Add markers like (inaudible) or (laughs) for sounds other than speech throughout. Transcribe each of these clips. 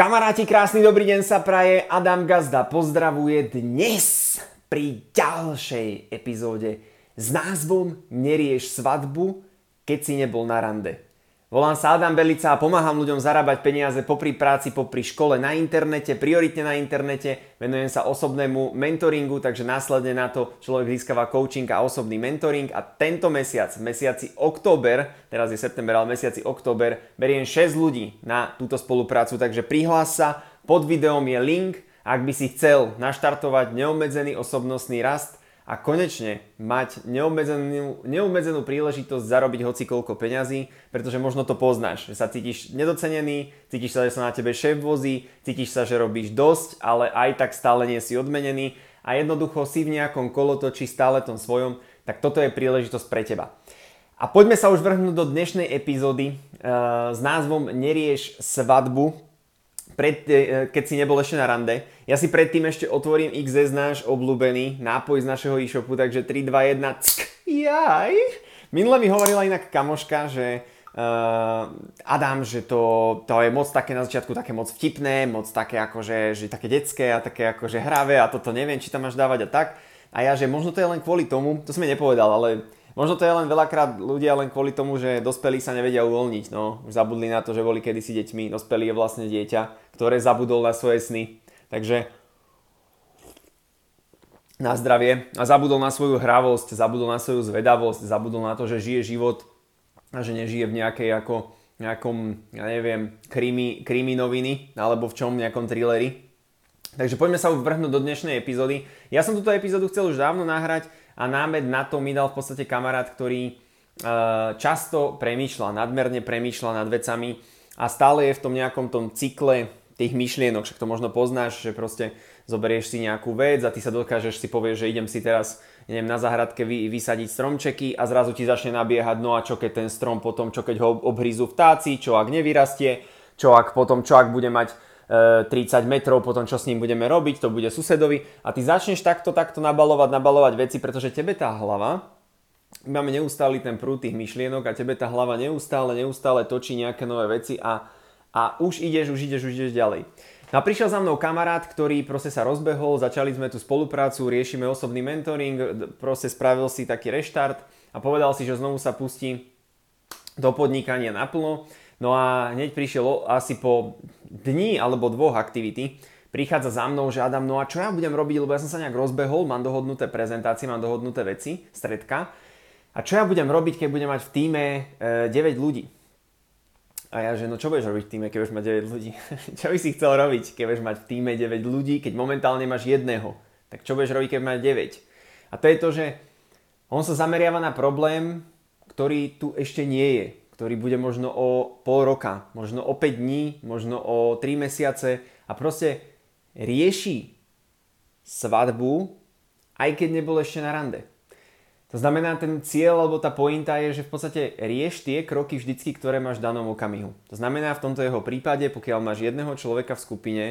Kamaráti, krásny dobrý deň sa praje. Adam Gazda pozdravuje dnes pri ďalšej epizóde s názvom Nerieš svadbu, keď si nebol na rande. Volám sa Adam Belica a pomáham ľuďom zarábať peniaze popri práci, popri škole na internete, prioritne na internete. Venujem sa osobnému mentoringu, takže následne na to človek získava coaching a osobný mentoring. A tento mesiac, v mesiaci október, teraz je september, ale mesiaci október, beriem 6 ľudí na túto spoluprácu, takže prihlás sa, pod videom je link, ak by si chcel naštartovať neobmedzený osobnostný rast, a konečne mať neobmedzenú, neobmedzenú príležitosť zarobiť hoci koľko peňazí, pretože možno to poznáš, že sa cítiš nedocenený, cítiš sa, že sa na tebe šéf vozí, cítiš sa, že robíš dosť, ale aj tak stále nie si odmenený a jednoducho si v nejakom kolotoči stále tom svojom, tak toto je príležitosť pre teba. A poďme sa už vrhnúť do dnešnej epizódy uh, s názvom Nerieš svadbu, pred, e, keď si nebol ešte na rande. Ja si predtým ešte otvorím XS náš obľúbený nápoj z našeho e-shopu, takže 3, 2, 1, ck, jaj. Minule mi hovorila inak kamoška, že uh, Adam, že to, to je moc také na začiatku také moc vtipné, moc také akože, že také detské a také akože hravé a toto neviem, či tam máš dávať a tak. A ja, že možno to je len kvôli tomu, to som mi nepovedal, ale Možno to je len veľakrát ľudia len kvôli tomu, že dospelí sa nevedia uvoľniť. No, už zabudli na to, že boli kedysi deťmi. Dospelý je vlastne dieťa, ktoré zabudol na svoje sny. Takže na zdravie a zabudol na svoju hravosť, zabudol na svoju zvedavosť, zabudol na to, že žije život a že nežije v nejakej ako nejakom, ja neviem, krimi, krimi noviny alebo v čom, nejakom thrilleri. Takže poďme sa vrhnúť do dnešnej epizódy. Ja som túto epizódu chcel už dávno nahrať, a námed na to mi dal v podstate kamarát, ktorý e, často premýšľa, nadmerne premýšľa nad vecami a stále je v tom nejakom tom cykle tých myšlienok, však to možno poznáš, že proste zoberieš si nejakú vec a ty sa dokážeš si povieš, že idem si teraz neviem, na záhradke vy, vysadiť stromčeky a zrazu ti začne nabiehať, no a čo keď ten strom potom, čo keď ho obhrízu vtáci, čo ak nevyrastie, čo ak potom, čo ak bude mať 30 metrov, potom čo s ním budeme robiť, to bude susedovi. A ty začneš takto, takto nabalovať, nabalovať veci, pretože tebe tá hlava, máme neustály ten prúd tých myšlienok a tebe tá hlava neustále, neustále točí nejaké nové veci a, a už ideš, už ideš, už ideš ďalej. No a prišiel za mnou kamarát, ktorý proste sa rozbehol, začali sme tú spoluprácu, riešime osobný mentoring, proste spravil si taký reštart a povedal si, že znovu sa pustí do podnikania naplno. No a hneď prišiel asi po dní alebo dvoch aktivity prichádza za mnou, že Adam, no a čo ja budem robiť, lebo ja som sa nejak rozbehol, mám dohodnuté prezentácie, mám dohodnuté veci, stredka. A čo ja budem robiť, keď budem mať v týme e, 9 ľudí? A ja, že no čo budeš robiť v týme, keď budeš mať 9 ľudí? (laughs) čo by si chcel robiť, keď budeš mať v týme 9 ľudí, keď momentálne máš jedného? Tak čo budeš robiť, keď máš 9? A to je to, že on sa zameriava na problém, ktorý tu ešte nie je ktorý bude možno o pol roka, možno o 5 dní, možno o 3 mesiace a proste rieši svadbu, aj keď nebol ešte na rande. To znamená, ten cieľ alebo tá pointa je, že v podstate rieš tie kroky vždycky, ktoré máš v danom okamihu. To znamená, v tomto jeho prípade, pokiaľ máš jedného človeka v skupine,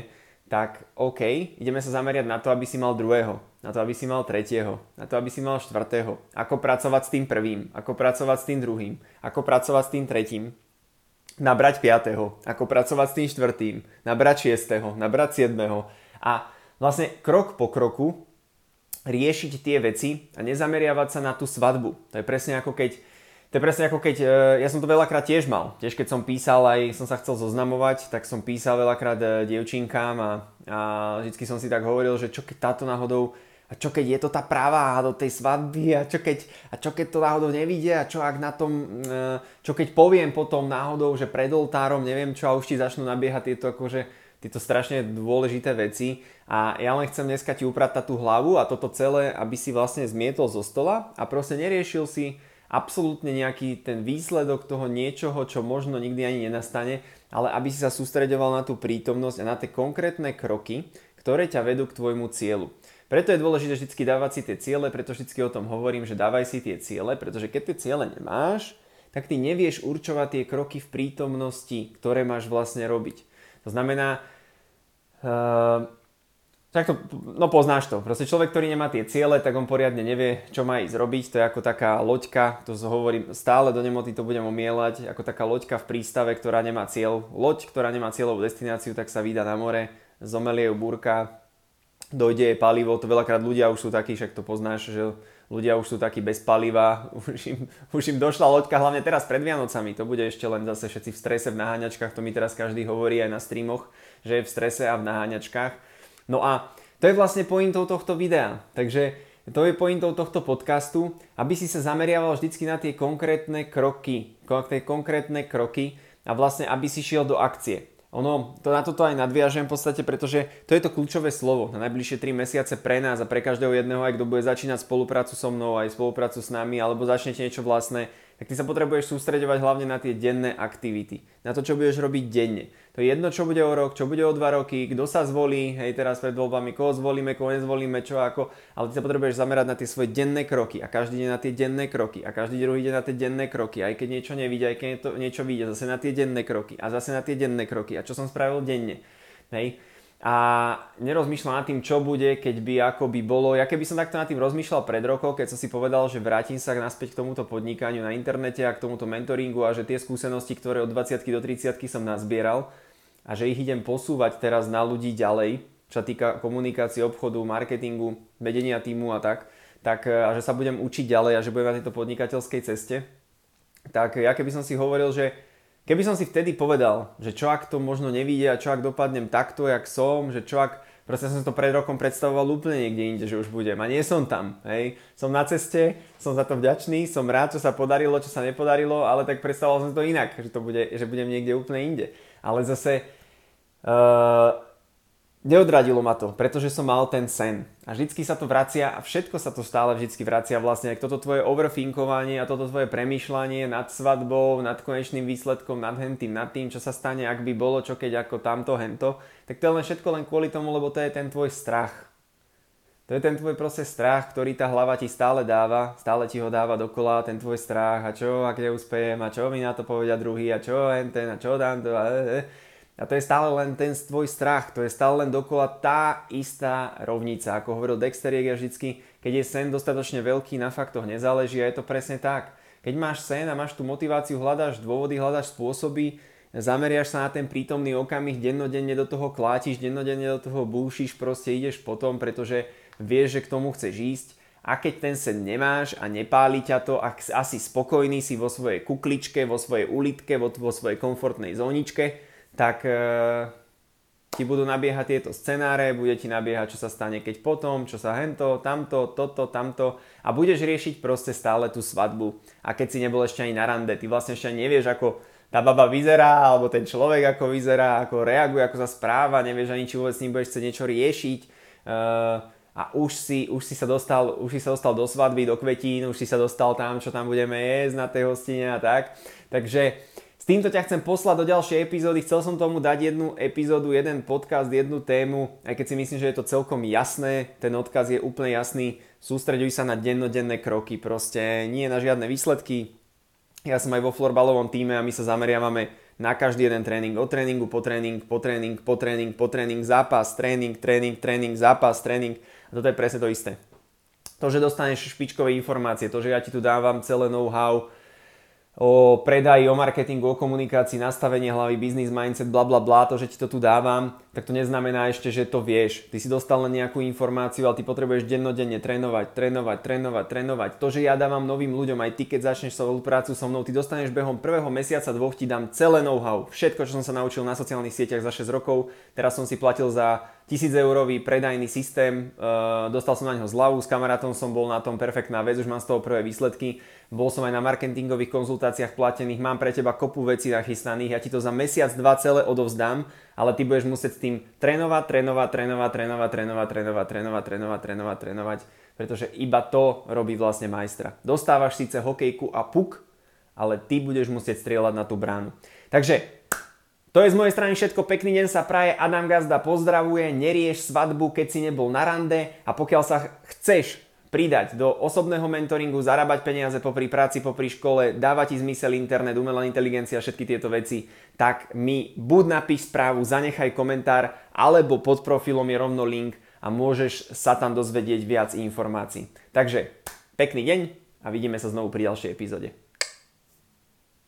tak OK, ideme sa zameriať na to, aby si mal druhého, na to, aby si mal tretieho, na to, aby si mal štvrtého. Ako pracovať s tým prvým, ako pracovať s tým druhým, ako pracovať s tým tretím, nabrať piatého, ako pracovať s tým štvrtým, nabrať šiestého, nabrať siedmého a vlastne krok po kroku riešiť tie veci a nezameriavať sa na tú svadbu. To je presne ako keď to je presne ako keď, e, ja som to veľakrát tiež mal. Tiež keď som písal, aj som sa chcel zoznamovať, tak som písal veľakrát e, dievčinkám a, a vždy som si tak hovoril, že čo keď táto náhodou a čo keď je to tá práva do tej svadby a čo keď, a čo keď to náhodou nevidie a čo ak na tom, e, čo keď poviem potom náhodou, že pred oltárom neviem čo a už ti začnú nabiehať tieto akože tieto strašne dôležité veci a ja len chcem dneska ti upratať tú hlavu a toto celé, aby si vlastne zmietol zo stola a proste neriešil si absolútne nejaký ten výsledok toho niečoho, čo možno nikdy ani nenastane, ale aby si sa sústredoval na tú prítomnosť a na tie konkrétne kroky, ktoré ťa vedú k tvojmu cieľu. Preto je dôležité vždy dávať si tie ciele, preto vždy o tom hovorím, že dávaj si tie ciele, pretože keď tie ciele nemáš, tak ty nevieš určovať tie kroky v prítomnosti, ktoré máš vlastne robiť. To znamená, uh, tak to, no poznáš to. Proste človek, ktorý nemá tie ciele, tak on poriadne nevie, čo má ísť robiť. To je ako taká loďka, to hovorím stále do nemoty, to budem omielať, ako taká loďka v prístave, ktorá nemá cieľ. Loď, ktorá nemá cieľovú destináciu, tak sa vydá na more, zomelie ju búrka, dojde palivo, to veľakrát ľudia už sú takí, však to poznáš, že ľudia už sú takí bez paliva, (laughs) už im, už im došla loďka, hlavne teraz pred Vianocami, to bude ešte len zase všetci v strese, v naháňačkách, to mi teraz každý hovorí aj na streamoch, že je v strese a v naháňačkách No a to je vlastne pointou tohto videa. Takže to je pointou tohto podcastu, aby si sa zameriaval vždycky na tie konkrétne kroky, tie konkrétne kroky a vlastne aby si šiel do akcie. Ono, to na toto aj nadviažem v podstate, pretože to je to kľúčové slovo na najbližšie 3 mesiace pre nás a pre každého jedného, aj kto bude začínať spoluprácu so mnou, aj spoluprácu s nami, alebo začnete niečo vlastné, tak ty sa potrebuješ sústredovať hlavne na tie denné aktivity, na to, čo budeš robiť denne. To je jedno, čo bude o rok, čo bude o dva roky, kto sa zvolí, hej, teraz pred voľbami, koho zvolíme, koho nezvolíme, čo ako, ale ty sa potrebuješ zamerať na tie svoje denné kroky. A každý deň na tie denné kroky. A každý druhý deň na tie denné kroky, aj keď niečo nevidí, aj keď niečo vidie, zase na tie denné kroky. A zase na tie denné kroky. A čo som spravil denne. Hej a nerozmýšľam nad tým, čo bude, keď by ako by bolo. Ja keby som takto nad tým rozmýšľal pred rokom, keď som si povedal, že vrátim sa naspäť k tomuto podnikaniu na internete a k tomuto mentoringu a že tie skúsenosti, ktoré od 20 do 30 som nazbieral a že ich idem posúvať teraz na ľudí ďalej, čo týka komunikácie, obchodu, marketingu, vedenia týmu a tak, tak a že sa budem učiť ďalej a že budem na tejto podnikateľskej ceste, tak ja keby som si hovoril, že Keby som si vtedy povedal, že čo ak to možno nevidie a čo ak dopadnem takto, jak som, že čo ak Proste som to pred rokom predstavoval úplne niekde inde, že už budem. A nie som tam. Hej. Som na ceste, som za to vďačný, som rád, čo sa podarilo, čo sa nepodarilo, ale tak predstavoval som to inak, že, to bude, že budem niekde úplne inde. Ale zase uh, Neodradilo ma to, pretože som mal ten sen. A vždycky sa to vracia a všetko sa to stále vždycky vracia vlastne. Ak toto tvoje overfinkovanie a toto tvoje premýšľanie nad svadbou, nad konečným výsledkom, nad hentým, nad tým, čo sa stane, ak by bolo, čo keď ako tamto, hento, tak to je len všetko len kvôli tomu, lebo to je ten tvoj strach. To je ten tvoj proste strach, ktorý tá hlava ti stále dáva, stále ti ho dáva dokola, ten tvoj strach a čo, ak neúspejem a čo mi na to povedia druhý a čo henten a čo tamto a, a, a a to je stále len ten tvoj strach, to je stále len dokola tá istá rovnica. Ako hovoril Dexter Jäger vždycky, keď je sen dostatočne veľký, na faktoch nezáleží a je to presne tak. Keď máš sen a máš tú motiváciu, hľadáš dôvody, hľadáš spôsoby, zameriaš sa na ten prítomný okamih, dennodenne do toho klátiš, dennodenne do toho búšiš, proste ideš potom, pretože vieš, že k tomu chceš ísť. A keď ten sen nemáš a nepáli ťa to, ak asi spokojný si vo svojej kukličke, vo svojej ulitke, vo, vo svojej komfortnej zóničke, tak e, ti budú nabiehať tieto scenáre, bude ti nabiehať, čo sa stane keď potom, čo sa hento, tamto, toto, tamto a budeš riešiť proste stále tú svadbu. A keď si nebol ešte ani na rande, ty vlastne ešte ani nevieš, ako tá baba vyzerá, alebo ten človek ako vyzerá, ako reaguje, ako sa správa, nevieš ani, či vôbec s ním budeš chcieť niečo riešiť. Uh, a už si, už si sa dostal, už si sa dostal do svadby, do kvetín, už si sa dostal tam, čo tam budeme jesť na tej hostine a tak. Takže týmto ťa chcem poslať do ďalšej epizódy. Chcel som tomu dať jednu epizódu, jeden podcast, jednu tému, aj keď si myslím, že je to celkom jasné, ten odkaz je úplne jasný. Sústreďuj sa na dennodenné kroky, proste nie na žiadne výsledky. Ja som aj vo florbalovom týme a my sa zameriavame na každý jeden tréning, od tréningu po tréning, po tréning, po tréning, po tréning, zápas, tréning, tréning, tréning, zápas, tréning. A toto je presne to isté. To, že dostaneš špičkové informácie, to, že ja ti tu dávam celé know-how, o predaji, o marketingu, o komunikácii, nastavenie hlavy, business mindset, bla bla bla, to, že ti to tu dávam, tak to neznamená ešte, že to vieš. Ty si dostal len nejakú informáciu, ale ty potrebuješ dennodenne trénovať, trénovať, trénovať, trénovať. To, že ja dávam novým ľuďom, aj ty, keď začneš spoluprácu so mnou, ty dostaneš behom prvého mesiaca, dvoch, ti dám celé know-how, všetko, čo som sa naučil na sociálnych sieťach za 6 rokov. Teraz som si platil za 1000 eurový predajný systém, uh, dostal som na neho zľavu, s kamarátom som bol na tom perfektná vec, už mám z toho prvé výsledky bol som aj na marketingových konzultáciách platených, mám pre teba kopu vecí nachystaných, ja ti to za mesiac, dva celé odovzdám, ale ty budeš musieť s tým trénovať, trénovať, trénovať, trénovať, trénovať, trénovať, trénovať, trénovať, trénovať, trénovať, pretože iba to robí vlastne majstra. Dostávaš síce hokejku a puk, ale ty budeš musieť strieľať na tú bránu. Takže to je z mojej strany všetko, pekný deň sa praje, Adam Gazda pozdravuje, nerieš svadbu, keď si nebol na rande a pokiaľ sa chceš pridať do osobného mentoringu, zarábať peniaze popri práci, popri škole, dáva ti zmysel internet, umelá inteligencia, všetky tieto veci, tak mi buď napíš správu, zanechaj komentár, alebo pod profilom je rovno link a môžeš sa tam dozvedieť viac informácií. Takže pekný deň a vidíme sa znovu pri ďalšej epizóde.